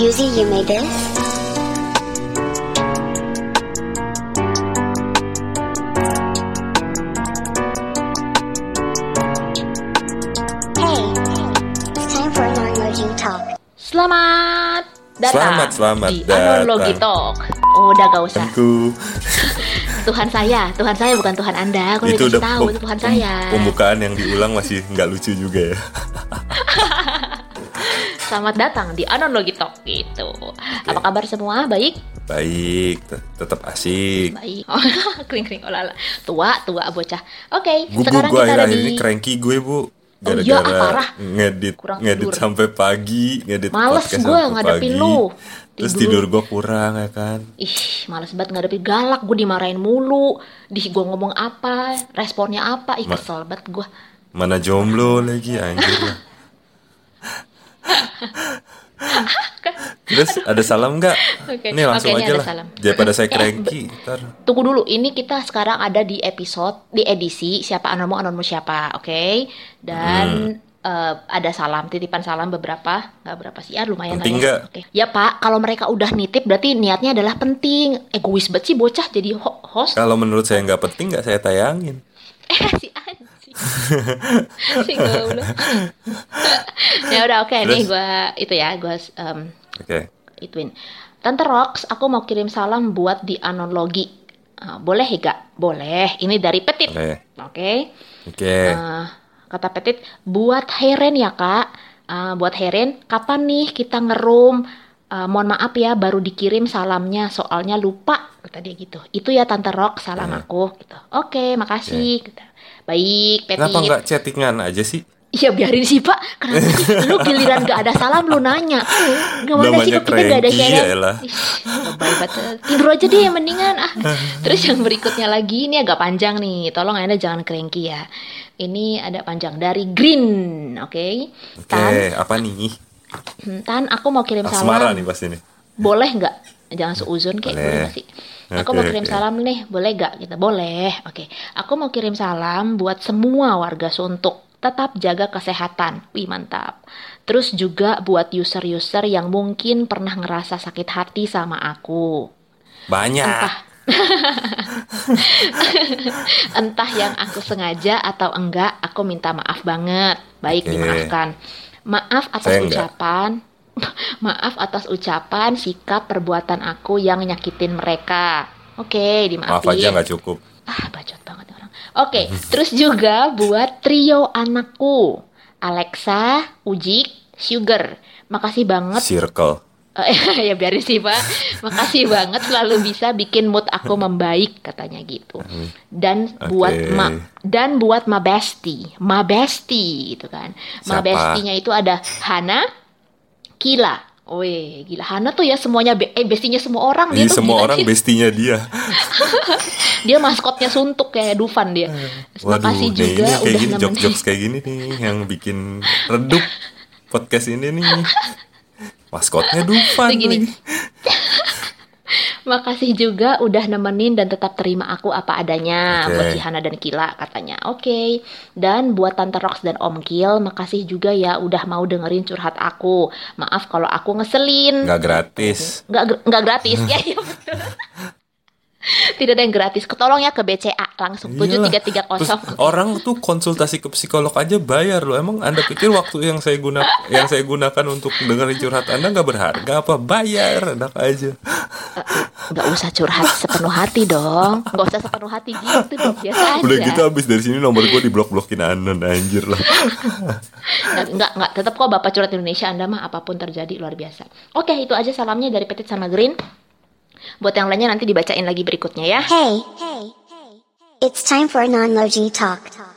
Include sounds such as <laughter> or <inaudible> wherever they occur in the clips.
Yuzi, you made this? Hey, it's time for non-merging talk. Selamat datang Selamat, selamat di datang. Analogi Talk. Oh, udah gak usah. Aku <laughs> Tuhan saya, Tuhan saya bukan Tuhan Anda. Aku itu udah tahu itu Tuhan saya. Pembukaan yang diulang masih nggak lucu juga ya. Selamat datang di Analogi Talk gitu. Apa kabar semua? Baik? Baik, te- tetap asik. Baik. Oh, <laughs> kering-kering olala. Tua, tua bocah. Oke, Gue sekarang gue kita ada akhir-akhir di ini cranky gue bu. Oh iya, ah, Gara-gara parah. ngedit Kurang ngedit tidur. sampai pagi, ngedit Males gue ngadepin pagi. lu. Terus Tidur. tidur gue kurang ya kan. Ih, males banget ngadepin galak. Gue dimarahin mulu. Di gue ngomong apa, responnya apa. Ih, Ma- kesel banget gue. Mana jomblo lagi anjir. Terus ada salam nggak? Oke, Ini langsung ini aja lah. salam. Daripada saya Eh, cranky, ntar. Tunggu dulu, ini kita sekarang ada di episode, di edisi siapa anonmu anonmu siapa, oke? Dan Hmm. eh, ada salam, titipan salam beberapa, nggak berapa sih? Ya lumayan Penting lah ya. Oke. Ya Pak, kalau mereka udah nitip berarti niatnya adalah penting. Egois banget sih bocah jadi ho- host. Kalau menurut saya nggak penting nggak saya tayangin. Eh si. <laughs> <laughs> ya udah oke nih Terus? gua itu ya, gua em, Oke. ituin. Tante Rox, aku mau kirim salam buat di Anologi. Ah, boleh ya gak? Boleh. Ini dari Petit. Oke. Oke. Oke. Eh, kata Petit, buat Heren ya kak. Eh, buat Heren, kapan nih kita ngerum? Eh, mohon maaf ya, baru dikirim salamnya, soalnya lupa. Kata dia gitu. Itu ya Tante Rox, salam Hmm. aku. Gitu. Oke, makasih. Gitu. Baik, Petit. Kenapa nggak chattingan aja sih? Iya biarin sih pak. Kenapa sih? Lu giliran gak ada salam lu nanya. Gimana sih kok kita gak ada sharing banget. Tidur aja deh mendingan. Ah. Terus yang berikutnya lagi Ini agak panjang nih. Tolong anda jangan cranky ya. Ini ada panjang Dari Green Oke? Oke, Tan. apa nih? hmm, Tan aku mau kirim Asmara salam. nih pasti nih. boleh nggak? Jangan seuzon kayak sih aku mau kirim oke. salam nih boleh nggak? Kita boleh. Oke aku mau kirim salam buat semua warga suntuk. Tetap jaga kesehatan. Wih mantap. Terus juga buat user-user yang mungkin pernah ngerasa sakit hati sama aku. Banyak. entah. <laughs> Entah yang aku sengaja atau enggak aku minta maaf banget. Baik Oke. dimaafkan. Maaf atas Saya enggak. <laughs> maaf atas ucapan sikap perbuatan aku yang nyakitin mereka. Oke Maaf dimaafin aja nggak cukup. ah bacot banget orang. Oke <laughs> terus juga buat trio anakku. Alexa Ujik Sugar. Makasih banget. Circle. <laughs> Ya biarin sih pak. Makasih banget selalu bisa bikin mood aku membaik katanya gitu. Dan Oke. buat ma dan buat ma bestie ma bestie gitu kan. Ma bestinya itu ada Hana Kila Wih, gila Hana tuh ya semuanya be eh bestinya semua orang dia Ini tuh semua gila orang sih. bestinya dia. <laughs> dia maskotnya suntuk kayak Dufan dia. Terima Waduh, kasih nih juga ini kayak udah gini, nemenin. jokes-jokes kayak gini nih yang bikin redup podcast ini nih. <laughs> Maskotnya Dufan. Tuh gini. Makasih juga udah nemenin dan tetap terima aku apa adanya Oke. buat si Hana dan Kila katanya. Oke. Dan buat Tante Rox dan Om Gil, makasih juga ya udah mau dengerin curhat aku. Maaf kalau aku ngeselin. Nggak gratis. Nggak nggak gratis. <laughs> ya, betul. Tidak ada yang gratis. Ketolong ya ke BCA langsung Iyalah. 7330. Terus orang tuh konsultasi ke psikolog aja bayar loh. Emang Anda pikir waktu yang saya guna yang saya gunakan untuk dengerin curhat Anda nggak berharga apa? Bayar, enak aja. Nggak usah curhat sepenuh hati dong. Nggak usah sepenuh hati gitu dong. Biasa aja. Udah gitu habis dari sini nomor gue diblok-blokin anon anjir lah. Nggak, nggak, nggak. Tetap kok Bapak Curhat Indonesia Anda mah apa pun terjadi luar biasa. Oke, itu aja salamnya dari Petit sama Green. Buat yang lainnya nanti dibacain lagi berikutnya ya. Hey, it's time for non-merging talk. Ingatkah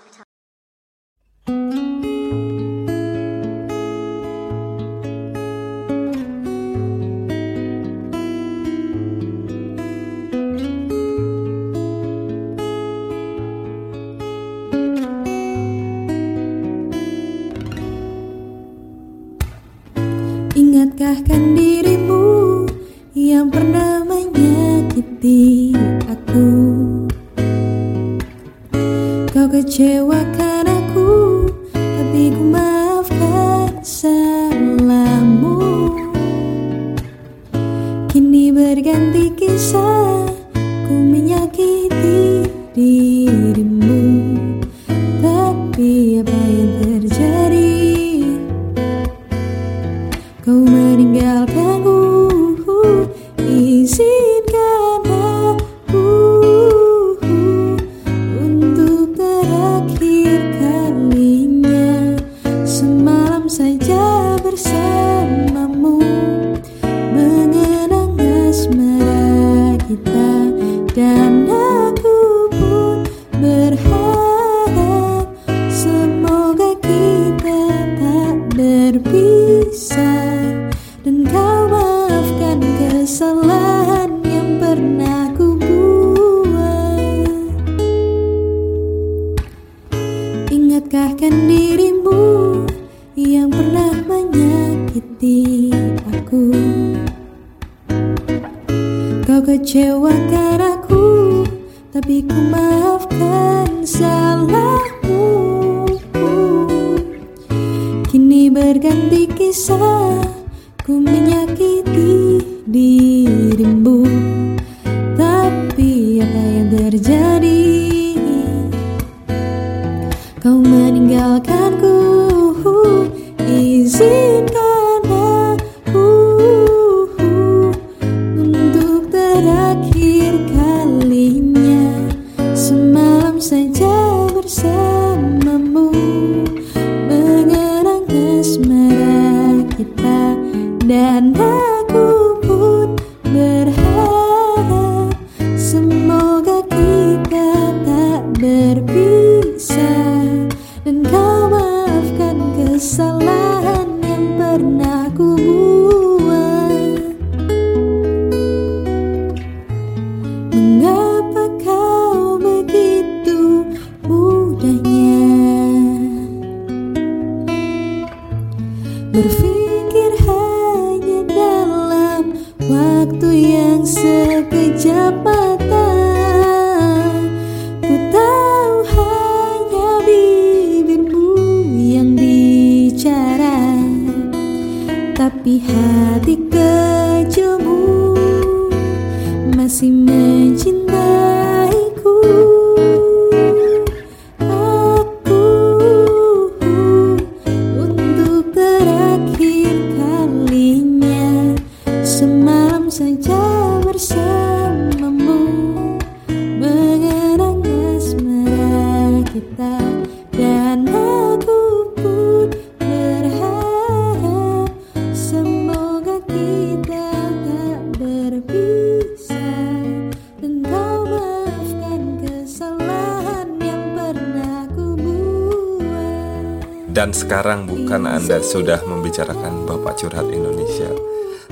Sekarang bukan Anda sudah membicarakan Bapak Curhat Indonesia.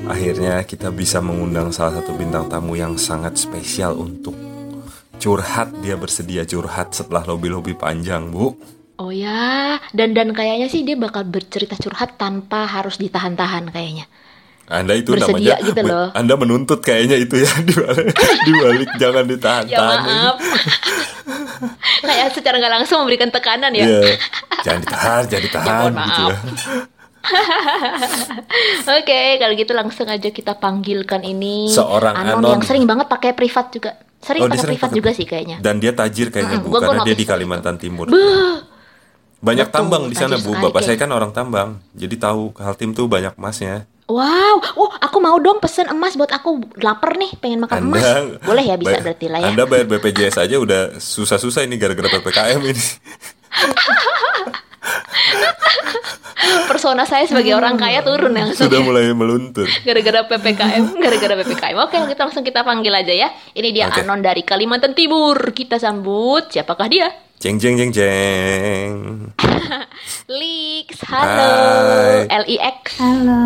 Akhirnya kita bisa mengundang salah satu bintang tamu yang sangat spesial untuk curhat. Dia bersedia curhat setelah lobby-lobby panjang Bu. Oh ya, dan dan kayaknya sih dia bakal bercerita curhat tanpa harus ditahan-tahan kayaknya. Anda itu Bersedia namanya gitu loh. Anda menuntut kayaknya itu ya <laughs> di balik, di balik jangan Ya ditahan-tahan maaf. <laughs> Kayak secara nggak langsung memberikan tekanan ya. Iya. Jangan ditahan, jangan ditahan mohon gitu ya. maaf. <laughs> Oke, kalau gitu langsung aja kita panggilkan ini Seorang Anon, Anon. yang sering banget pakai privat juga. Sering Oh, pakai privat pakai- juga sih kayaknya. Dan dia tajir kayaknya Mm, Bu gua- gua karena dia di Kalimantan Timur. Beuh, Banyak Betul, tambang di sana Bu. Bapak saya kayak- kan orang tambang. Jadi tahu Kaltim tuh banyak emasnya. Wow, oh aku mau dong pesen emas buat aku lapar nih, pengen makan emas. Boleh ya bisa berarti lah ya. Anda bayar BPJS aja udah susah-susah ini gara-gara PPKM ini. <laughs> Persona saya sebagai orang kaya turun ya langsung. Sudah mulai meluntur. Gara-gara PPKM, <laughs> gara-gara PPKM. Oke, kita langsung kita panggil aja ya. Ini dia Oke. Anon dari Kalimantan Timur. Kita sambut. Siapakah dia? Jeng jeng jeng jeng. <laughs> Lix. Halo. Hai. LIX. Halo.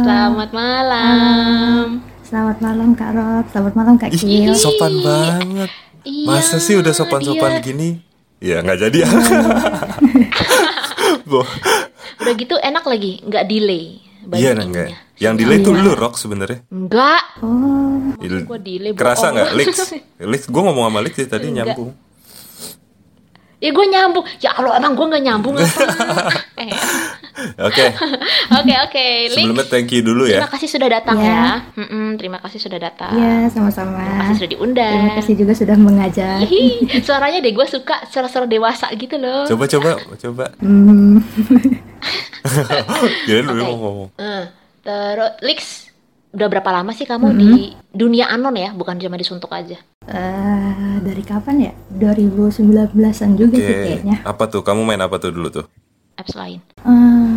Selamat malam. Selamat malam Kak Rob. Selamat malam Kak Kil. sopan banget. Iya, Masa sih udah sopan-sopan dia. gini? Ya nggak jadi <laughs> ya. Udah gitu enak lagi, nggak delay. Iya enggak. Yang delay tuh lu rock sebenarnya. Enggak. Oh, gua delay, Kerasa bohong. nggak, Lix? <laughs> Lix, gue ngomong sama Lix ya tadi Enggak. nyambung. Ya gue nyambung. Ya kalau emang gue nggak nyambung apa? <laughs> eh. Oke, <laughs> Oke oke, sebelumnya thank you dulu ya. Terima kasih sudah datang Ya. ya. Mm-mm, terima kasih sudah datang. Iya, sama-sama. Terima kasih sudah diundang. Terima kasih juga sudah mengajak. Hihi, suaranya deh gue suka suara-suara dewasa gitu loh. Coba coba coba. Hmm, <laughs> Kirain dulu Oke. mau ngomong. Eh, terus Lix, udah berapa lama sih kamu di dunia anon ya, bukan cuma disuntuk aja? Eh, dari kapan ya? 2019-an juga Oke. sih kayaknya. Apa tuh? Kamu main apa tuh dulu tuh? Apps lain. Eh,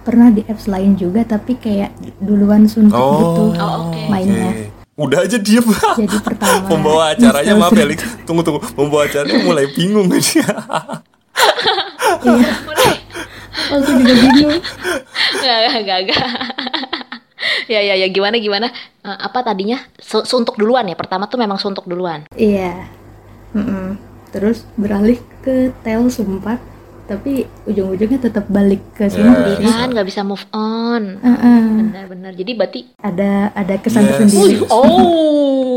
pernah di apps lain juga tapi kayak duluan suntuk gitu Oh, oke. mainnya. Oke. Udah aja diem. Jadi pertama. <laughs> Pembawa acaranya maaf ya, Lik. Tunggu tunggu. Pembawa acaranya mulai bingung dia. Aku <laughs> <laughs> juga bingung. Gak, gak, gak. <laughs> ya, ya, ya, gimana, gimana? Eh, apa tadinya? Su- suntuk duluan ya? Pertama tuh memang suntuk duluan. Iya. Mm-mm. Terus beralih ke tel sempat, tapi ujung-ujungnya tetap balik ke Ya. sendiri. Kan nggak bisa move on. Heeh. Benar-benar. Jadi berarti Ada ada kesan Yes. tersendiri. Oh,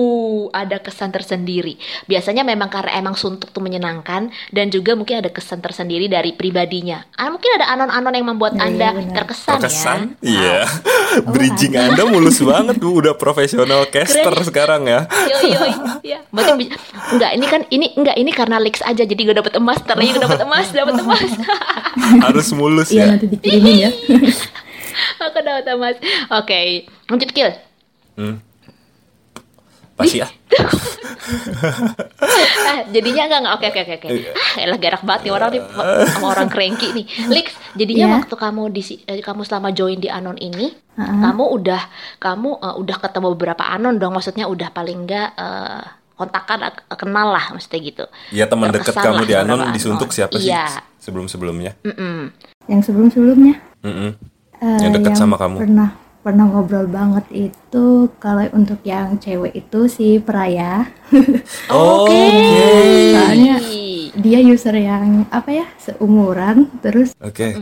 ada kesan tersendiri. Biasanya memang karena emang suntuk tuh menyenangkan dan juga mungkin ada kesan tersendiri dari pribadinya. Ah, mungkin ada anon-anon yang membuat Iya, Anda iya, benar. terkesan, Terkesan? ya. Iya. <laughs> Bridging Anda mulus <laughs> banget tuh. Udah profesional caster Keren. sekarang ya. Yo yo <laughs> ya. Berarti bi- enggak ini kan ini enggak ini karena Lex aja jadi gue dapet emas, ntar lagi gue dapet emas, dapet emas. Harus mulus Iya ya. nanti dikirimin ya. Aku dapet emas. Oke, lanjut kill. Hmm. Pasti ya. Ah, <laughs> jadinya enggak enggak oke oke oke oke. Ah, elah gerak banget nih orang nih sama <laughs> orang cranky nih. Lex, jadinya Iya. waktu kamu di si- eh, kamu selama join di Anon ini, Heeh. kamu udah kamu eh, udah ketemu beberapa Anon dong, maksudnya udah paling enggak eh, kontakan kenal lah maksudnya gitu. Ya teman dekat kamu di Anon Anon. disuntuk siapa sih Iya. sebelum-sebelumnya? Mm-mm. Yang sebelum-sebelumnya Mm-mm. eh, Yang dekat sama kamu. Pernah pernah ngobrol banget itu kalau untuk yang cewek itu si Peraya. <laughs> Oke. Soalnya dia user yang apa ya seumuran terus Oke.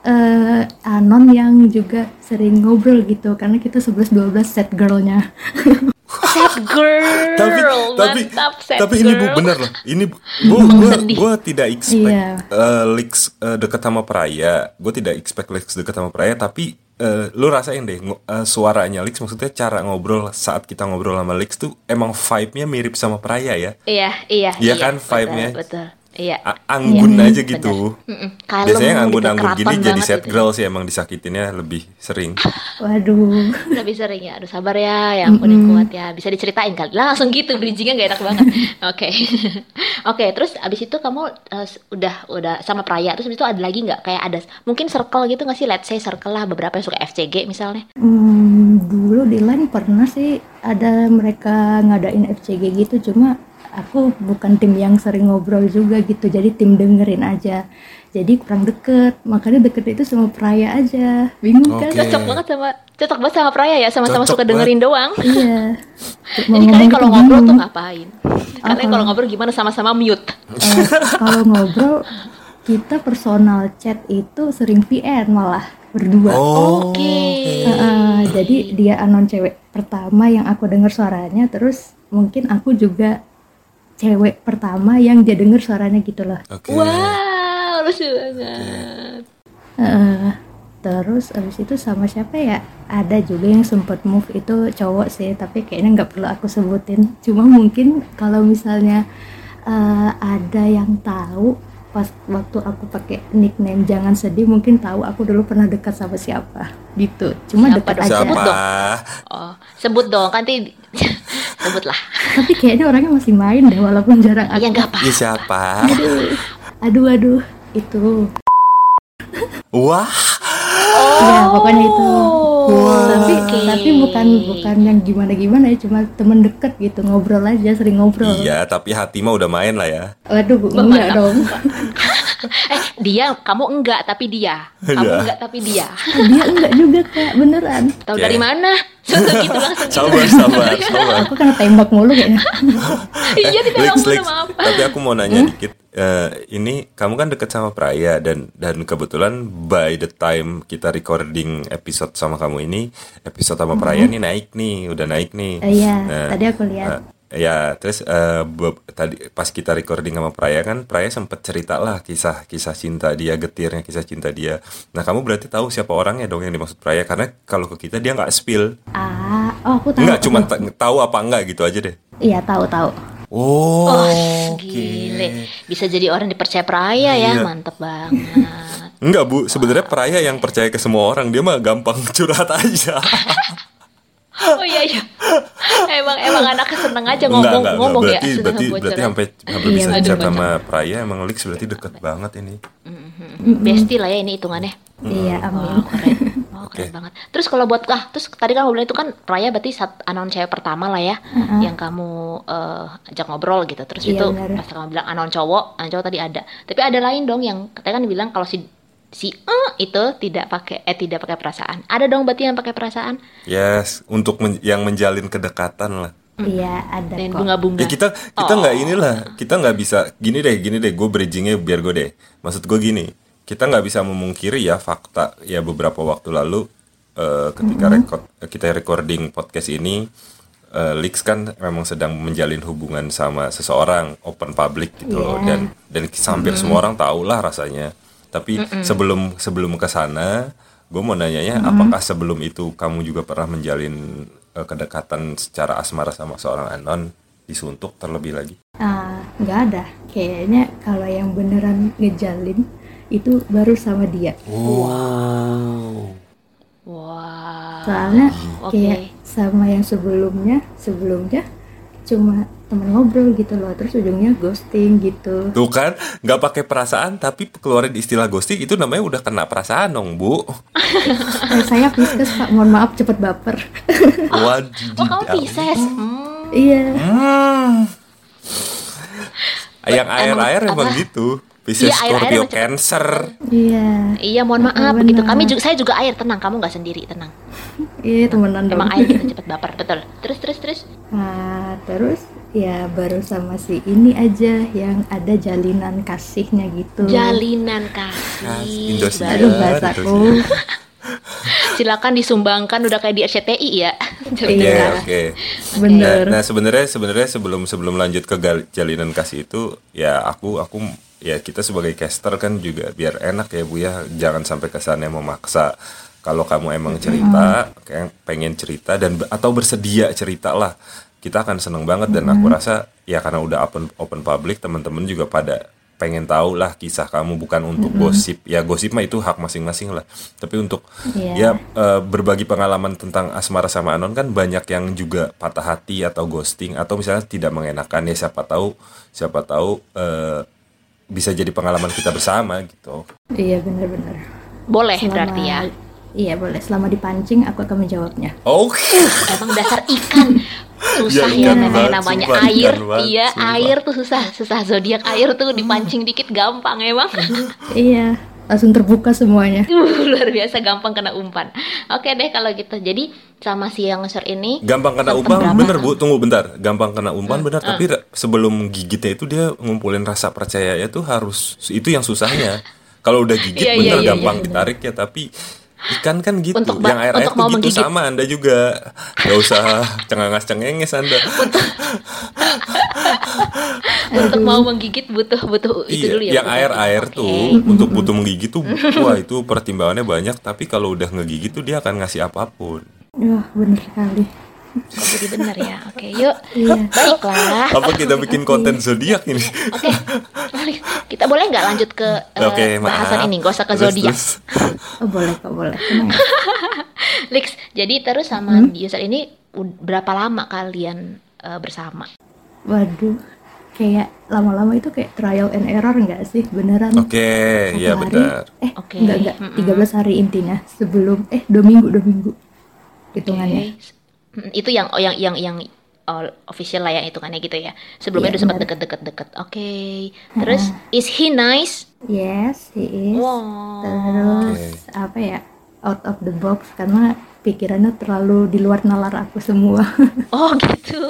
eh anon yang juga sering ngobrol gitu karena kita 11 12 set girlnya. <laughs> Sad girl. Tapi tapi Mantap, sad tapi ini Bu girl. bener loh. Ini Bu- <laughs> gua Emang gua, sedih. gua tidak expect Iya. eh, Lex eh, dekat sama Praya. Gue tidak expect Lex dekat sama Praya tapi eh, lu rasain deh eh, suaranya Lex maksudnya cara ngobrol saat kita ngobrol sama Lex tuh emang vibe-nya mirip sama Praya ya. Iya, iya. Iya kan, betul, vibe-nya? Betul. Iya. Anggun Iya, aja gitu. Mm-mm. Kalem, Biasanya yang gitu, anggun-anggun gini keraton jadi sad gitu. girl sih emang disakitinnya lebih sering. <laughs> Waduh. Lebih sering ya. Aduh sabar ya, yang ampun yang kuat ya. Bisa diceritain kali. Langsung gitu bridgingnya gak enak banget. <laughs> Oke. <laughs> Oke, terus abis itu kamu s- udah udah sama Praya. Terus abis itu ada lagi nggak kayak ada mungkin circle gitu nggak sih? Let's say circle lah beberapa yang suka FCG misalnya. Hmm, dulu di line pernah sih ada mereka ngadain FCG gitu cuma aku bukan tim yang sering ngobrol juga gitu jadi tim dengerin aja jadi kurang deket makanya deket itu sama Praya aja bingung kan Oke. Cocok banget sama cocok banget sama Praya ya, sama-sama suka dengerin doang. <laughs> iya Jadi kalian kalau ngobrol tuh ngapain? Kalian kalau ngobrol gimana sama-sama mute? Eh, kalau ngobrol kita personal chat itu sering VN malah berdua Oh. Oke. Heeh, jadi dia anon cewek pertama yang aku dengar suaranya terus mungkin aku juga cewek pertama yang dia dengar suaranya gitu loh Oke. Wow, lucu banget. Heeh. terus abis itu sama siapa ya ada juga yang sempat move itu cowok sih tapi kayaknya nggak perlu aku sebutin cuma mungkin kalau misalnya eh, ada yang tahu pas waktu aku pakai nickname jangan sedih mungkin tahu aku dulu pernah dekat sama siapa gitu cuma Siapa dekat aja Sebut dong. Oh, sebut dong, kan nanti <laughs> sebutlah. tapi kayaknya orangnya masih main deh walaupun jarang Ya aktif. nggak apa. Iya siapa? aduh aduh itu Wah. ya pokoknya itu Tapi oke. tapi bukan bukan yang gimana gimana ya cuma temen deket gitu ngobrol aja sering ngobrol Iya, tapi hati mah udah main lah ya. waduh enggak dong <laughs> Eh, dia, kamu enggak, tapi dia. Kamu Iya. enggak, tapi dia. <laughs> dia enggak juga kak beneran Tahu Oke. dari mana? Langsung gitu langsung gitu. Sabar, sabar, <laughs> sabar. aku kena tembak mulu kayaknya Iya, tidak Lex, maaf. Tapi aku mau nanya dikit. Eh, ini kamu kan deket sama Praya dan dan kebetulan by the time kita recording episode sama kamu ini, episode sama Praya nih naik nih, udah naik nih. Eh, iya Nah, tadi aku lihat. eh, ya terus be- tadi pas kita recording sama Praya kan Praya sempet cerita lah kisah kisah cinta dia getirnya kisah cinta dia. Nah kamu berarti tahu siapa orangnya dong yang dimaksud Praya karena kalau ke kita dia nggak spill. Ah oh aku tahu nggak cuma tahu apa enggak gitu aja deh. Iya tahu tahu oh, Oh, gile. Bisa jadi orang dipercaya peraya ya, Iya. mantep banget. <laughs> Enggak bu, sebenarnya Praya yang percaya ke semua orang dia mah gampang <laughs> curhat aja. <laughs> Oh iya iya. Emang emang anaknya seneng aja ngomong enggak, ngomong enggak. ya. Berarti, seneng berarti, bocoran. berarti sampai sampai Iya, bisa kocak. sama Praya emang Lix berarti deket banget ini. Besti lah ya ini hitungannya. iya amin Oh, keren. Oh, Oke. keren banget. Terus kalau buat ah, terus tadi kan bilang itu kan Raya berarti saat anon cewek pertama lah ya yang kamu eh, ajak ngobrol gitu. Terus Iya, itu benar. pas kamu bilang anon cowok, anon cowok tadi ada. Tapi ada lain dong yang katanya kan bilang kalau si si eh itu tidak pakai eh tidak pakai perasaan. Ada dong berarti yang pakai perasaan Yes, untuk men- yang menjalin kedekatan lah. iya ada dan kok bunga-bunga. Ya kita kita nggak inilah, kita nggak bisa gini deh, gini deh. Gue bridgingnya biar gue deh. Maksud gue gini, kita nggak bisa memungkiri ya fakta ya beberapa waktu lalu eh, ketika record kita recording podcast ini. eh, Lix kan memang sedang menjalin hubungan sama seseorang open public gitu loh Iya. dan dan hampir semua orang tahu lah rasanya tapi sebelum sebelum ke sana gue mau nanyanya apakah sebelum itu kamu juga pernah menjalin eh, kedekatan secara asmara sama seorang anon disuntuk terlebih lagi? Ah, nggak ada. Kayaknya kalau yang beneran ngejalin itu baru sama dia. Wow. Wah. soalnya oke. kayak sama yang sebelumnya sebelumnya cuma temen ngobrol gitu loh terus ujungnya ghosting gitu tuh kan nggak pakai perasaan tapi keluarin istilah ghosting itu namanya udah kena perasaan dong bu <laughs> Eh, saya Pisces pak mohon maaf cepet baper <laughs> waduh Oh kamu Pisces. Hmm. iya hmm. yang Emang air-air emang apa? gitu Pisces Iya, Scorpio emang cepet. Cancer iya Iya, mohon maaf Benar. begitu. Kami juga saya juga air, tenang. Kamu nggak sendiri, tenang. <laughs> iya temenan dong Emang air kita <laughs> cepet baper, betul. Terus terus terus. Nah, terus ya baru sama si ini aja yang ada jalinan kasihnya gitu Jalinan kasih. Indosiar. aduh bahasaku <laughs> Silakan disumbangkan udah kayak di RCTI ya. Iya, kasih. oke. bener Nah, nah, sebenarnya sebenarnya sebelum sebelum lanjut ke jalinan kasih itu ya aku aku ya kita sebagai caster kan juga biar enak ya Bu ya. Jangan sampai kesannya memaksa. Kalau kamu emang cerita kayak pengen cerita dan atau bersedia cerita lah. Kita akan seneng banget. Dan aku rasa ya karena udah open open public teman-teman juga pada pengen tahu lah kisah kamu bukan untuk gosip. Ya gosip mah itu hak masing-masing lah. Tapi untuk Iya. ya eh, berbagi pengalaman tentang asmara sama anon kan banyak yang juga patah hati atau ghosting atau misalnya tidak mengenakan. Ya siapa tahu siapa tahu eh, bisa jadi pengalaman kita bersama gitu. Iya bener-bener Boleh Selama- berarti ya. iya boleh. Selama dipancing aku akan menjawabnya. Oke. <laughs> Emang dasar ikan. Susah Ya, ya, ikan namanya. banget, namanya sumpah, air. ikan banget, iya, sumpah. air tuh susah, susah zodiak. Air tuh dipancing dikit gampang emang. iya langsung terbuka semuanya Uh, <laughs> luar biasa gampang kena umpan. Oke deh kalau gitu. Jadi sama si yang share ini gampang kena umpan berapa? bener bu tunggu bentar gampang kena umpan bener tapi ra- sebelum gigitnya itu dia ngumpulin rasa percayanya tuh harus itu yang susahnya <laughs> kalau udah gigit Iya, iya, bener iya, gampang iya. ditarik ya tapi ikan kan gitu Untuk yang air air untuk tuh mau gitu menggigit. sama anda juga nggak usah cengangas cengenges anda untuk mau menggigit butuh butuh itu iya dulu ya. yang air itu. air Oke. tuh untuk butuh menggigit tuh wah itu pertimbangannya banyak tapi kalau udah ngegigit tuh dia akan ngasih apa pun wah bener sekali Kok jadi benar ya. Oke, yuk. Iya. Baiklah. apa kita bikin konten zodiak ini Oke. Mari, Kita boleh nggak lanjut ke eh, Oke, maaf. bahasan ini? Gak usah ke zodiak. oh boleh kok boleh. <laughs> Lix, jadi terus sama user ini berapa lama kalian eh, bersama? waduh kayak lama-lama itu kayak trial and error enggak sih beneran Oke, Satu iya benar. eh Oke, enggak enggak mm-mm. 13 hari intinya sebelum eh dua minggu dua minggu hitungannya Oke. Mm, Itu yang oh, yang yang yang oh, official lah ya hitungannya gitu ya. Sebelumnya Iya, udah sempat deket-deket-deket. Oke. Terus is he nice? yes he is Wow. terus apa ya out of the box karena pikirannya terlalu di luar nalar aku semua <laughs> Oh gitu.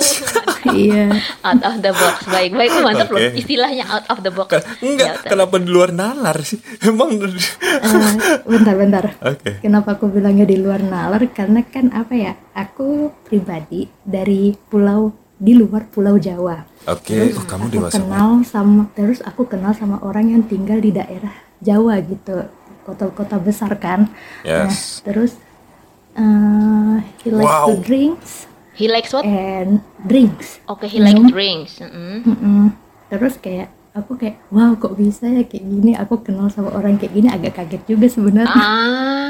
iya out of the box. Baik, baik. Itu mantap loh. Oke. Istilahnya out of the box. Enggak, Ya, kenapa di luar nalar sih? <laughs> Emang Eh, bentar bentar Oke. kenapa aku bilangnya di luar nalar karena kan apa ya aku pribadi dari pulau di luar Pulau Jawa. Oke, oh, kamu aku dewasa kenal sama terus aku kenal sama orang yang tinggal di daerah Jawa gitu, kota-kota besar kan. Nah, Yes. terus uh, he likes Wow. to drinks He likes what? and drinks. Oke, he like drinks. Mm-mm. Mm-mm. Terus kayak aku kayak wow kok bisa ya kayak gini aku kenal sama orang kayak gini agak kaget juga sebenarnya Ah.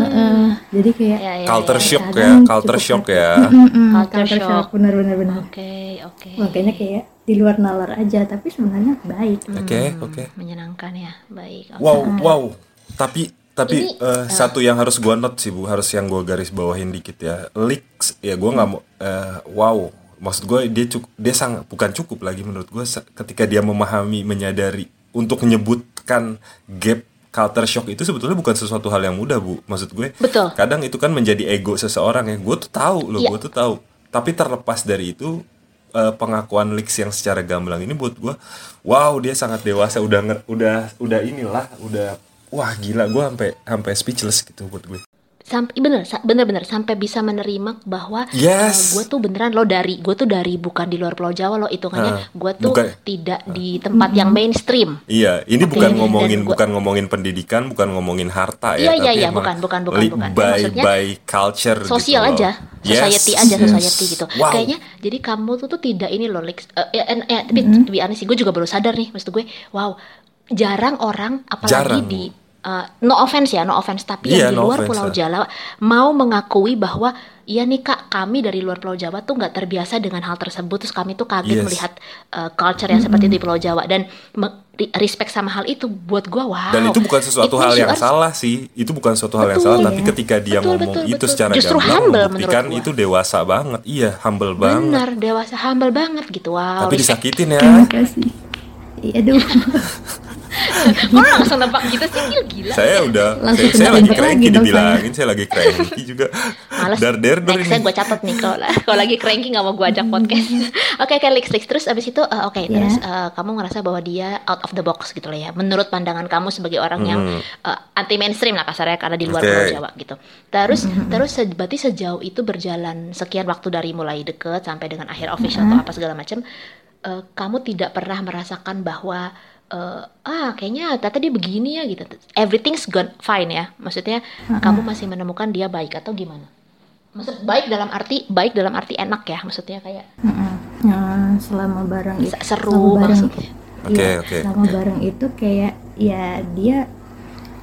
Heeh. jadi kayak Ya, ya, Culture ya. shock ya, culture shock ya. Mm-mm, Culture culture shock. benar benar benar Oke, oke. makanya kayak di luar nalar aja tapi sebenarnya baik Oke, oke. Menyenangkan ya. Baik. oke. Wow, wow. Tapi tapi Ini, eh, satu yang harus gua note sih Bu, harus yang gua garis bawahin dikit ya. Leaks ya gua nggak mau eh, wow. Maksud gue dia cukup dia sangat bukan cukup lagi menurut gue ketika dia memahami menyadari untuk menyebutkan gap culture shock itu sebetulnya bukan sesuatu hal yang mudah bu maksud gue Betul. kadang itu kan menjadi ego seseorang ya gue tuh tahu loh Iya. gue tuh tahu tapi terlepas dari itu eh, pengakuan Leaks yang secara gamblang ini buat gue wow dia sangat dewasa udah udah udah inilah udah wah gila gue sampai sampai speechless gitu buat gue sampai bener sa- bener bener sampai bisa menerima bahwa Yes. gue tuh beneran lo dari gue tuh dari bukan di luar Pulau Jawa lo hitungannya Ah, gue tuh bukan. tidak di tempat yang mainstream Iya, ini Oke, bukan ngomongin gua- bukan ngomongin pendidikan, bukan ngomongin harta Iya, ya, iya, tapi iya, emang bukan, bukan, bukan, bukan. Ya, By maksudnya by culture sosial gitu aja society Yes, aja yes. society gitu Wow. kayaknya jadi kamu tuh tuh tidak ini loh Lex. Eh, ya, en- ya, tapi to be honest sih gue juga baru sadar nih maksud gue wow jarang orang apalagi Jarang, di eh, no offense ya no offense tapi Iya, yang di no luar offense Pulau lah. Jawa mau mengakui bahwa iya nih kak kami dari luar Pulau Jawa tuh nggak terbiasa dengan hal tersebut terus kami tuh kaget Yes. melihat eh, culture yang seperti di Pulau Jawa dan respect sama hal itu buat gue wow Dan itu bukan sesuatu It hal yang are- salah sih. Itu bukan suatu hal yang Betul, salah, tapi ketika dia Betul, ngomong betul, itu betul. secara Justru gamblang humble membuktikan menurut gua. itu dewasa banget. Iya, humble banget. benar dewasa humble banget gitu wow Tapi respect. disakitin ya. terima kasih iya aduh <laughs> <laughs> Kok langsung nebak gitu sih Gil? gila Saya udah Langsung saya, saya lagi cranky lagi dong dibilangin, saya lagi cranky juga. Males. Dar der der Nextnya ini. gue catat nih kalau kalau lagi cranky nggak mau gue ajak podcast. <laughs> Oke oke Lex Lex terus abis itu eh, oke Ya. terus eh, kamu ngerasa bahwa dia out of the box gitu lah ya. Menurut pandangan kamu sebagai orang yang anti mainstream lah kasarnya karena di luar Hmm. Oke. Pulau Jawa gitu. Terus terus se- berarti sejauh itu berjalan sekian waktu dari mulai deket sampai dengan akhir official atau apa segala macam. eh, kamu tidak pernah merasakan bahwa eh, ah kayaknya ternyata dia begini ya gitu. Everything's gone fine ya. Maksudnya kamu masih menemukan dia baik atau gimana? Maksud baik dalam arti baik dalam arti enak ya maksudnya kayak Mm-mm. Nah, selama bareng itu Se- seru selama bareng, maksudnya. Oke, iya, oke, selama bareng itu kayak ya dia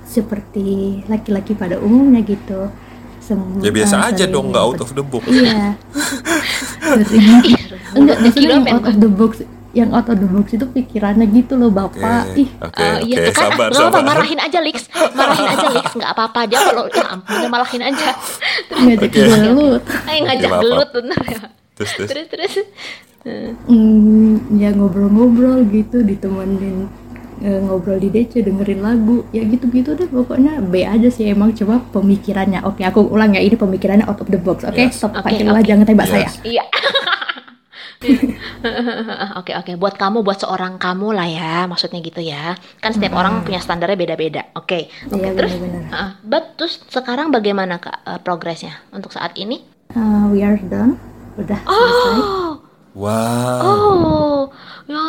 seperti laki-laki pada umumnya gitu Sem- Ya biasa aja dong, nggak out of the box. iya <laughs> enggak maksudnya ya, out of the box yang out of the box itu pikirannya gitu loh bapak. Oke, ih oke, Ah, oke, iya tuh kan. Sabar, sabar. marahin aja Lix. Marahin aja Lix. Nggak apa-apa. Dia kalau ya ampun udah marahin aja. Terus ngajak Oke. gelut. Ay, ngajak maaf, gelut bener ya. Terus terus. terus terus. Hmm, ya ngobrol-ngobrol gitu ditemenin eh, ngobrol di DC dengerin lagu. Ya gitu-gitu deh pokoknya B aja sih emang. Coba pemikirannya. Oke aku ulang ya ini pemikirannya out of the box. Oke Yes. stop Oke, pakai oke. jangan tembak Yes. saya. Iya <laughs> <laughs> Oke oke. Buat kamu buat seorang kamu lah ya maksudnya gitu ya. Kan setiap orang punya standarnya beda-beda. Oke oke. Iya, terus ah, but terus sekarang bagaimana kak eh, progresnya untuk saat ini? Uh, we are done. Udah selesai. Oh Wow. oh ya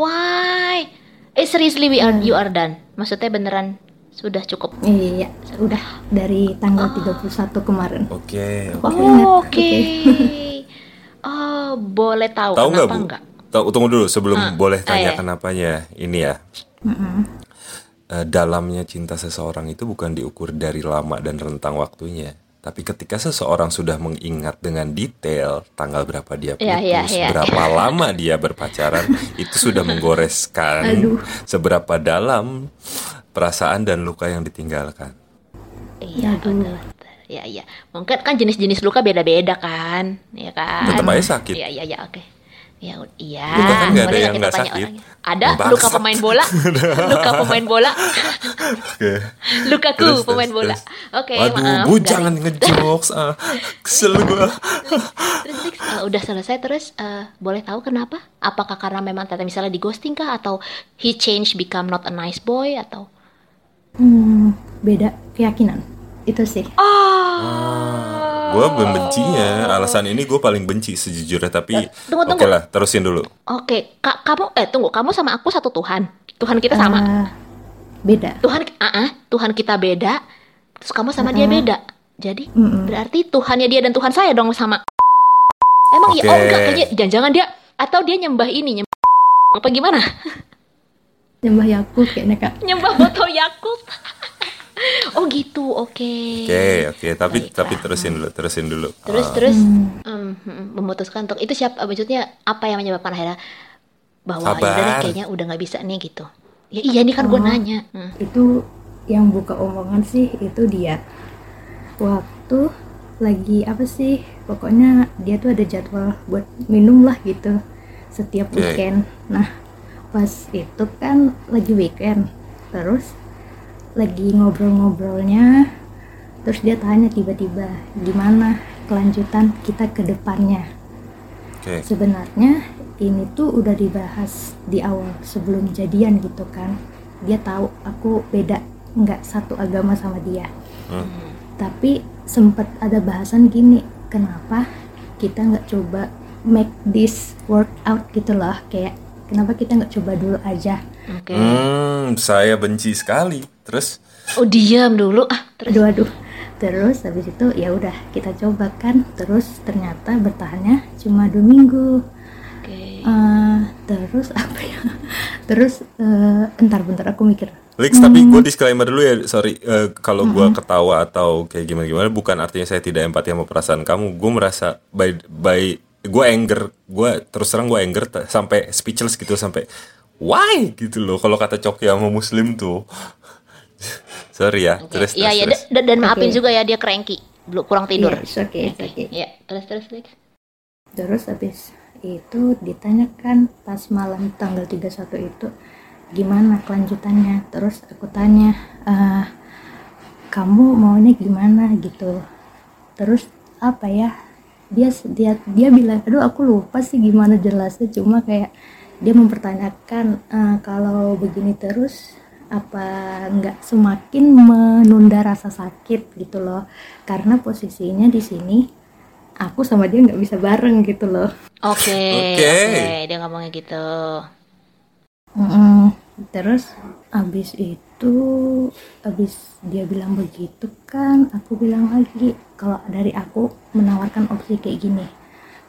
why? Eh seriously we are you are done. Maksudnya beneran sudah cukup? Iya udah dari tanggal 31 kemarin. Oke. oke. Aku ingat, Oh, Oke. <laughs> Boleh tahu Tahu nggak kenapa bu? enggak? Tahu tunggu dulu sebelum Ah, boleh ah, tanya iya. kenapanya. Ini ya. Eh, dalamnya cinta seseorang itu bukan diukur dari lama dan rentang waktunya, tapi ketika seseorang sudah mengingat dengan detail tanggal berapa dia putus, Iya, iya, iya. berapa <laughs> lama dia berpacaran, itu sudah menggoreskan Aduh. seberapa dalam perasaan dan luka yang ditinggalkan. Iya, Aduh. Betul. Iya, iya. Mungkin kan jenis-jenis luka beda-beda kan, ya kan? Tetap aja sakit. Iya, iya, iya, oke. Ya, iya. Luka kan nggak ada yang nggak sakit. orangnya? Ada luka pemain bola, <laughs> luka pemain bola, Oke. lukaku Terus, terus, pemain bola. Oke, Waduh, maaf. jangan ngejokes, ah. kesel gua. <laughs> Terus eh, udah selesai terus eh, boleh tahu kenapa? Apakah karena memang tata misalnya di ghosting kah atau he change become not a nice boy atau Hmm, beda keyakinan itu sih Ah, gue membencinya. Alasan ini gue paling benci sejujurnya. Tapi Eh, tunggu, oke tunggu. lah, terusin dulu. Oke, Kak, kamu eh tunggu, kamu sama aku satu Tuhan. Tuhan kita sama. Eh, beda Tuhan ah, ah, Tuhan kita beda. Terus kamu sama dia beda. Jadi Mm-mm. berarti Tuhannya dia dan Tuhan saya dong sama. Emang iya? Oke. Oh enggak, kayaknya jangan-jangan dia atau dia nyembah ini nyembah apa gimana? nyembah Yakut kayaknya kak <laughs> Nyembah botol Yakult. Oh gitu, oke. Oke, oke. Tapi Baiklah. tapi terusin dulu, terusin dulu. Terus Ah, terus Hmm. hmm, memutuskan untuk itu siapa maksudnya apa yang menyebabkan akhirnya bahwa Sabar. ya deh, kayaknya udah nggak bisa nih gitu. Ya iya ini kan gue Oh. nanya. Hmm. itu yang buka omongan sih itu dia waktu lagi apa sih pokoknya dia tuh ada jadwal buat minum lah gitu setiap weekend nah pas itu kan lagi weekend terus lagi ngobrol-ngobrolnya terus dia tanya tiba-tiba gimana kelanjutan kita ke depannya Oke. sebenarnya ini tuh udah dibahas di awal sebelum jadian gitu kan dia tahu aku beda nggak satu agama sama dia Hmm. tapi sempat ada bahasan gini kenapa kita nggak coba make this work out gitu loh kayak kenapa kita nggak coba dulu aja Oke. Hmm, saya benci sekali. Terus? Oh diam dulu. Ah. Terus. Aduh aduh. Terus habis itu ya udah kita coba kan. Terus ternyata bertahannya cuma dua minggu. Oke. Eh, terus apa ya? <laughs> Terus eh, entar bentar aku mikir. Lex, tapi gue disclaimer dulu ya, sorry, eh, kalau gue ketawa atau kayak gimana-gimana, bukan artinya saya tidak empati sama perasaan kamu. Gue merasa by by gue anger, gue terus terang gue anger sampai speechless gitu sampai why? gitu loh. Kalau kata Coki sama Muslim tuh, sorry ya, Oke. terus Iya terus, ya terus. dan, dan maafin Oke. juga ya dia cranky, belum kurang tidur. Iya, it's okay, Oke. okay. Iya, terus terus Lex. terus habis itu ditanyakan pas malam tanggal 31 itu gimana kelanjutannya terus aku tanya "Eh, kamu maunya gimana gitu terus apa ya dia dia dia bilang aduh aku lupa sih gimana jelasnya cuma kayak dia mempertanyakan "Eh, kalau begini terus apa nggak semakin menunda rasa sakit gitu loh karena posisinya di sini aku sama dia nggak bisa bareng gitu loh Oke. Oke. Oke, dia ngomongnya gitu. Mm-mm. Terus abis itu abis dia bilang begitu kan aku bilang lagi kalau dari aku menawarkan opsi kayak gini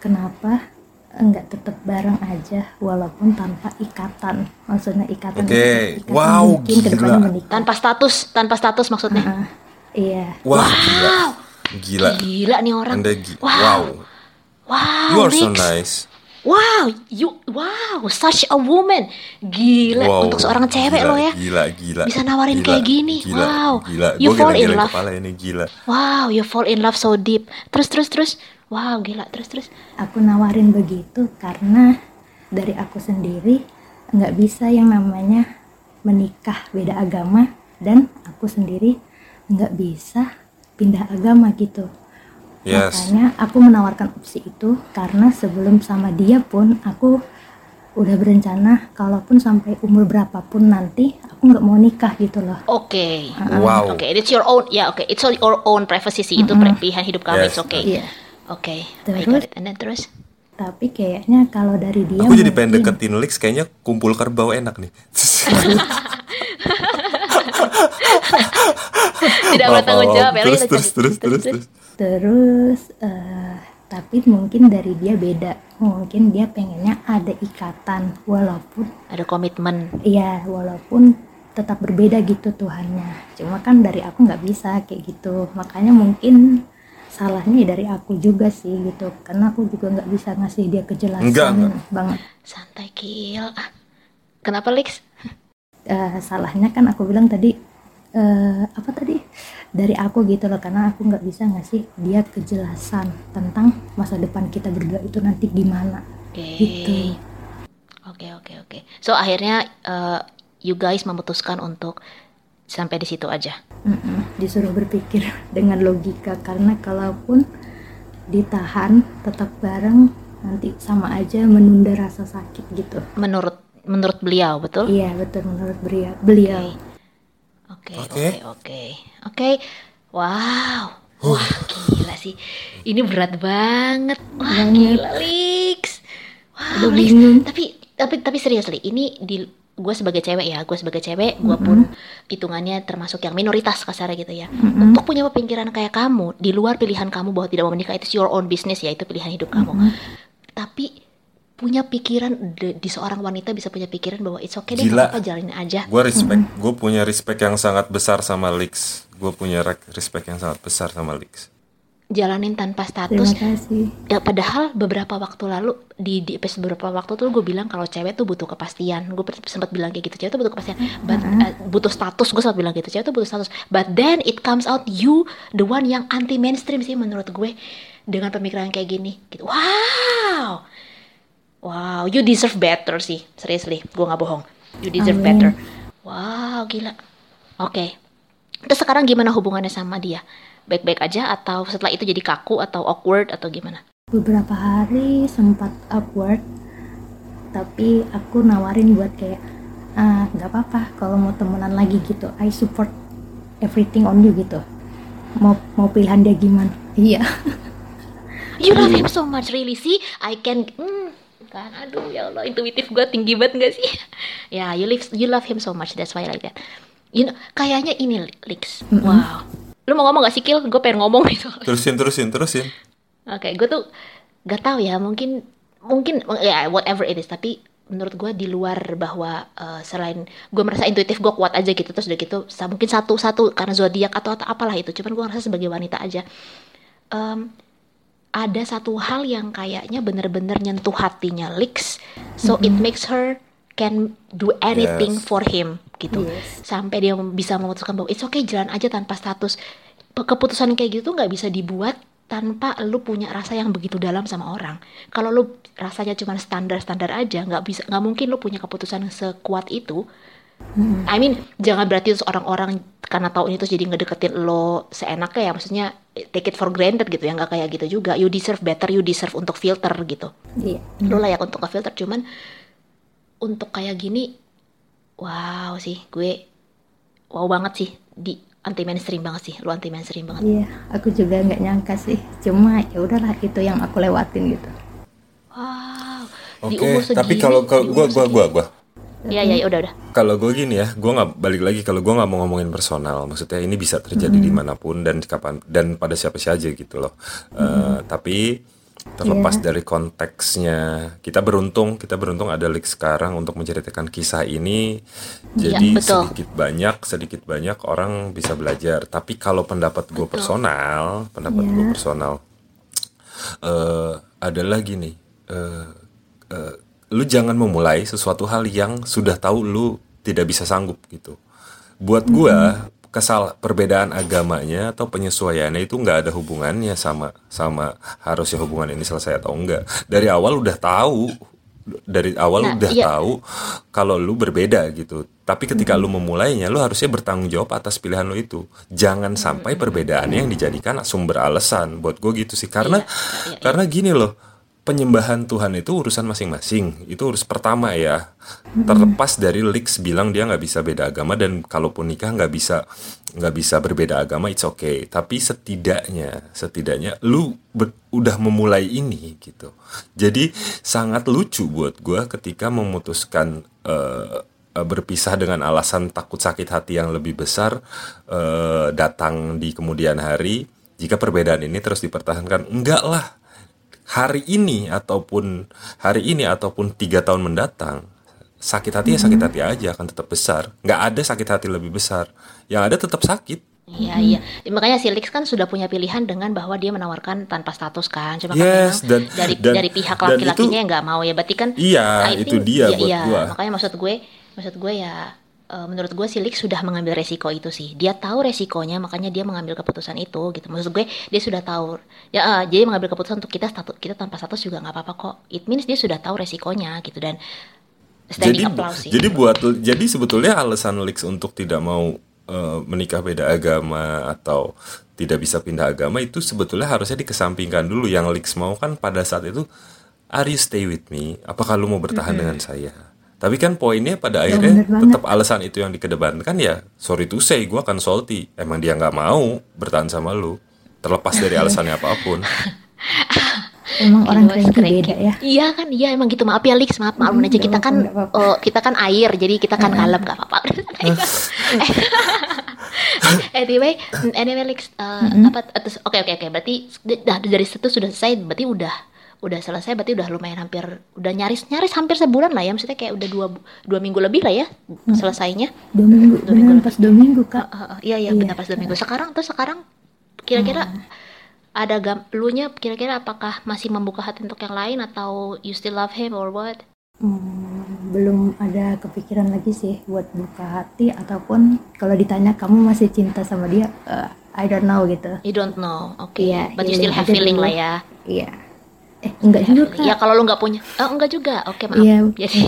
kenapa enggak tetap bareng aja walaupun tanpa ikatan maksudnya ikatan Oke. ikatan Wow, mungkin gila. menikah Tanpa status, tanpa status maksudnya. Ah, iya Wah, gila, gila, Gila nih orang. anda gi- Wow. wow, Wow, you are so nice. Wow, you wow, such a woman. Gila Wow, untuk seorang cewek gila, lo ya. Gila, gila. Bisa nawarin gila, kayak gini. Gila, Wow. Gila. You Gua fall in geleng-geleng love. kepala ini gila. Wow, you fall in love so deep. Terus terus terus. Wow, gila. Terus terus. aku nawarin begitu karena dari aku sendiri nggak bisa yang namanya menikah beda agama dan aku sendiri nggak bisa pindah agama gitu Yes. makanya aku menawarkan opsi itu karena sebelum sama dia pun aku udah berencana kalaupun sampai umur berapapun nanti aku nggak mau nikah gitu loh Oke. Wow. Oke, it's your own. Ya, oke. It's all your own privacy sih. Itu pilihan hidup kamu. Yes. It's okay. iya Oke. I Terus? got it. And then terus. tapi kayaknya kalau dari dia Aku jadi pengen deketin Lex kayaknya kumpul kerbau enak nih. <laughs> Tidak bertanggung jawab ya. Terus terus terus terus terus. Terus, eh, tapi mungkin dari dia beda. Mungkin dia pengennya ada ikatan, walaupun, Ada komitmen. ya walaupun tetap berbeda gitu Tuhannya. Cuma kan dari aku nggak bisa kayak gitu. Makanya mungkin salahnya ya dari aku juga sih gitu. Karena aku juga nggak bisa ngasih dia kejelasan Enggak, enggak. banget. Santai kill. Ah. Kenapa Lex? Eh, salahnya kan aku bilang tadi eh, apa tadi dari aku gitu loh karena aku nggak bisa ngasih dia kejelasan tentang masa depan kita berdua itu nanti gimana Oke. Gitu. Oke, oke, oke. So akhirnya eh, you guys memutuskan untuk sampai di situ aja. Mm-mm, disuruh berpikir <laughs> dengan logika karena kalaupun ditahan tetap bareng nanti sama aja menunda rasa sakit gitu Menurut menurut beliau, betul? iya betul menurut beliau beliau Oke, Oke. oke, oke. Wow. Wah, gila sih. Ini berat banget. Wah, Banget. gila, Lix. Wah, Aduh, Lix. bingung. Tapi tapi tapi seriously, ini di gue sebagai cewek ya, gue sebagai cewek, gue pun hitungannya termasuk yang minoritas kasarnya gitu ya. Untuk punya pemikiran kayak kamu, di luar pilihan kamu bahwa tidak mau menikah itu your own business ya, itu pilihan hidup kamu. Tapi punya pikiran di, di seorang wanita bisa punya pikiran bahwa it's okay deh, Gila. nggak apa-apa jalanin aja. Gue respect, gue punya respect yang sangat besar sama Lix. Gue punya respect yang sangat besar sama Lix. Jalanin tanpa Terima status, kasih. Ya, padahal beberapa waktu lalu di, di episode beberapa waktu tuh gue bilang kalau cewek tuh butuh kepastian. Gue sempat bilang kayak gitu, cewek tuh butuh kepastian, but, uh, butuh status. Gue sempat bilang gitu, cewek tuh butuh status. But then it comes out you the one yang anti mainstream sih menurut gue dengan pemikiran kayak gini. Gitu. Wow, wow, you deserve better sih, seriously, gue nggak bohong. You deserve Amin. better. Wow, gila. Oke. Terus sekarang gimana hubungannya sama dia? Baik-baik aja atau setelah itu jadi kaku atau awkward atau gimana? Beberapa hari sempat awkward, tapi aku nawarin buat kayak ah nggak apa-apa kalau mau temenan lagi gitu. I support everything on you gitu. Mau mau pilihan dia gimana? <laughs> Iya. You love him so much, really sih. I can, hmm, kan, aduh ya Allah, intuitif gue tinggi banget gak sih? <laughs> ya, you love, you love him so much, that's why I like that. You know, kayaknya ini, Lix. Wow. Lu mau ngomong gak sih, Kil? Gue pengen ngomong gitu. Terusin, terusin, terusin. Oke, gue tuh gak tahu ya, mungkin, mungkin, ya whatever it is, tapi menurut gue di luar bahwa eh, selain gue merasa intuitif gue kuat aja gitu terus udah gitu sa- mungkin satu satu karena zodiak atau, atau apalah itu cuman gue ngerasa sebagai wanita aja Em, ada satu hal yang kayaknya bener-bener nyentuh hatinya Lix so it makes her can do anything Yes. for him gitu. Yes. sampai dia bisa memutuskan bahwa it's okay jalan aja tanpa status. Keputusan kayak gitu nggak bisa dibuat tanpa lu punya rasa yang begitu dalam sama orang. Kalau lu rasanya cuma standar-standar aja nggak bisa nggak mungkin lu punya keputusan sekuat itu. I mean jangan berarti terus orang-orang karena tahu ini terus jadi ngedeketin lo seenaknya ya maksudnya take it for granted gitu ya nggak kayak gitu juga. You deserve better you deserve untuk filter gitu. Iya. lo layak untuk ke filter cuman untuk kayak gini wow sih gue wow banget sih di anti mainstream banget sih lo anti mainstream banget Iya, aku juga nggak nyangka sih. Cuma ya udahlah itu yang aku lewatin gitu. wow Oke, segini tapi kalau kalau gua gua segini. gua gua Iya iya udah udah. kalau gue gini ya, gue nggak balik lagi kalau gue nggak mau ngomongin personal, maksudnya ini bisa terjadi di mana pun dan kapan dan pada siapa saja gitu loh. Eh, tapi terlepas dari konteksnya, kita beruntung kita beruntung ada Lik sekarang untuk menceritakan kisah ini. Iya, Jadi betul. sedikit banyak sedikit banyak orang bisa belajar. Tapi kalau pendapat gue personal, pendapat gue Iya. personal eh adalah gini. eh eh, lu jangan memulai sesuatu hal yang sudah tahu lu tidak bisa sanggup gitu. Buat gua kesal perbedaan agamanya atau penyesuaiannya itu nggak ada hubungannya sama sama harusnya hubungan ini selesai atau enggak. Dari awal udah tahu dari awal Nah, udah iya. tahu kalau lu berbeda gitu. Tapi ketika lu memulainya, lu harusnya bertanggung jawab atas pilihan lu itu. Jangan sampai perbedaannya yang dijadikan sumber alasan. Buat gue gitu sih. Karena Iya, iya, iya. karena gini loh, penyembahan Tuhan itu urusan masing-masing. Itu urus pertama ya. Terlepas dari Lix bilang dia nggak bisa beda agama dan kalaupun nikah nggak bisa nggak bisa berbeda agama, it's okay. Tapi setidaknya, setidaknya lu udah memulai ini gitu. Jadi sangat lucu buat gua ketika memutuskan eh, berpisah dengan alasan takut sakit hati yang lebih besar eh, datang di kemudian hari. Jika perbedaan ini terus dipertahankan, enggak lah hari ini ataupun hari ini ataupun tiga tahun mendatang sakit hati ya sakit hati aja akan tetap besar nggak ada sakit hati lebih besar yang ada tetap sakit Iya iya. Makanya si Lix kan sudah punya pilihan dengan bahwa dia menawarkan tanpa status kan. Cuma kan Yes, memang dan- dari dan- dari pihak laki-lakinya yang nggak mau ya. Berarti kan Iya, I itu dia iya, buat iya. gua. Makanya maksud gue maksud gue ya eh, menurut gue si Lix sudah mengambil resiko itu sih. Dia tahu resikonya makanya dia mengambil keputusan itu gitu. Maksud gue dia sudah tahu ya eh, jadi mengambil keputusan untuk kita status kita tanpa status juga nggak apa-apa kok. It means dia sudah tahu resikonya gitu dan jadi sih. jadi buat jadi sebetulnya alasan Lix untuk tidak mau eh, menikah beda agama atau tidak bisa pindah agama itu sebetulnya harusnya dikesampingkan dulu yang Lix mau kan pada saat itu are you stay with me apakah lu mau bertahan dengan saya tapi kan poinnya pada akhirnya bener banget. tetap alasan itu yang dikedepankan ya sorry to say gue akan salty emang dia nggak mau bertahan sama lu terlepas dari <laughs> alasannya apa pun. Emang orang Gitu, cranky beda ya. Iya kan, iya emang gitu. Maaf ya Lix, maaf maklum Hmm, aja kita kan apa-apa, nggak oh, kita kan air, jadi kita kan kalem gak apa-apa. <laughs> anyway, anyway Lix, uh, apa terus- oke oke oke, berarti dah dari situ sudah selesai, berarti udah udah selesai, berarti udah lumayan hampir udah nyaris nyaris hampir sebulan lah ya, maksudnya kayak udah dua dua minggu lebih lah ya selesainya. Dua minggu, Dua minggu pas dua minggu kak. Uh, uh, uh, iya iya Iya. benar pas dua minggu. Sekarang tuh sekarang kira-kira ada gam lu nya kira-kira apakah masih membuka hati untuk yang lain atau you still love him or what? Hmm, belum ada kepikiran lagi sih buat buka hati ataupun kalau ditanya kamu masih cinta sama dia, eh, I don't know gitu. You don't know. Oke. Iya, But you healing still have feeling lah ya. Iya. Eh enggak juga kak. Ya kalau lu nggak punya. Oh, enggak juga. Oke, maaf. Iya. <laughs> Jadi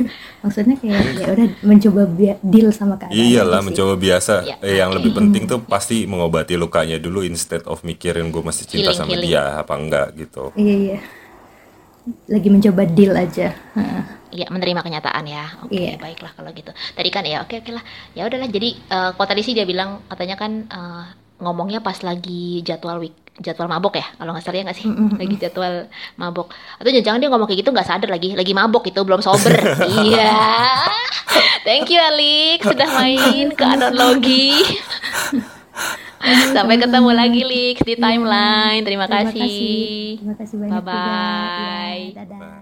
<laughs> Maksudnya kayak ya udah mencoba deal sama keadaan. Iyalah aja sih. mencoba biasa. Iya. Eh, yang lebih penting tuh pasti mengobati lukanya dulu instead of mikirin gue masih cinta Healing, sama healing. dia apa enggak gitu. Iya iya. Lagi mencoba deal aja. Heeh. Iya, menerima kenyataan ya. Oke, Iya. baiklah kalau gitu. Tadi kan ya, oke oke lah. Ya udahlah. Jadi eh kalau tadi sih dia bilang katanya kan eh, ngomongnya pas lagi jadwal week jadwal mabok ya kalau nggak salah ya nggak sih? Lagi jadwal mabok. Atau jangan dia ngomong kayak gitu nggak sadar lagi lagi mabok itu belum sober. <laughs> Iya. Thank you Alik. Sudah main ke analogi sampai ketemu lagi Lik di timeline. Terima Terima kasih. kasih. Terima kasih banyak juga. Bye-bye. Ya, dadah.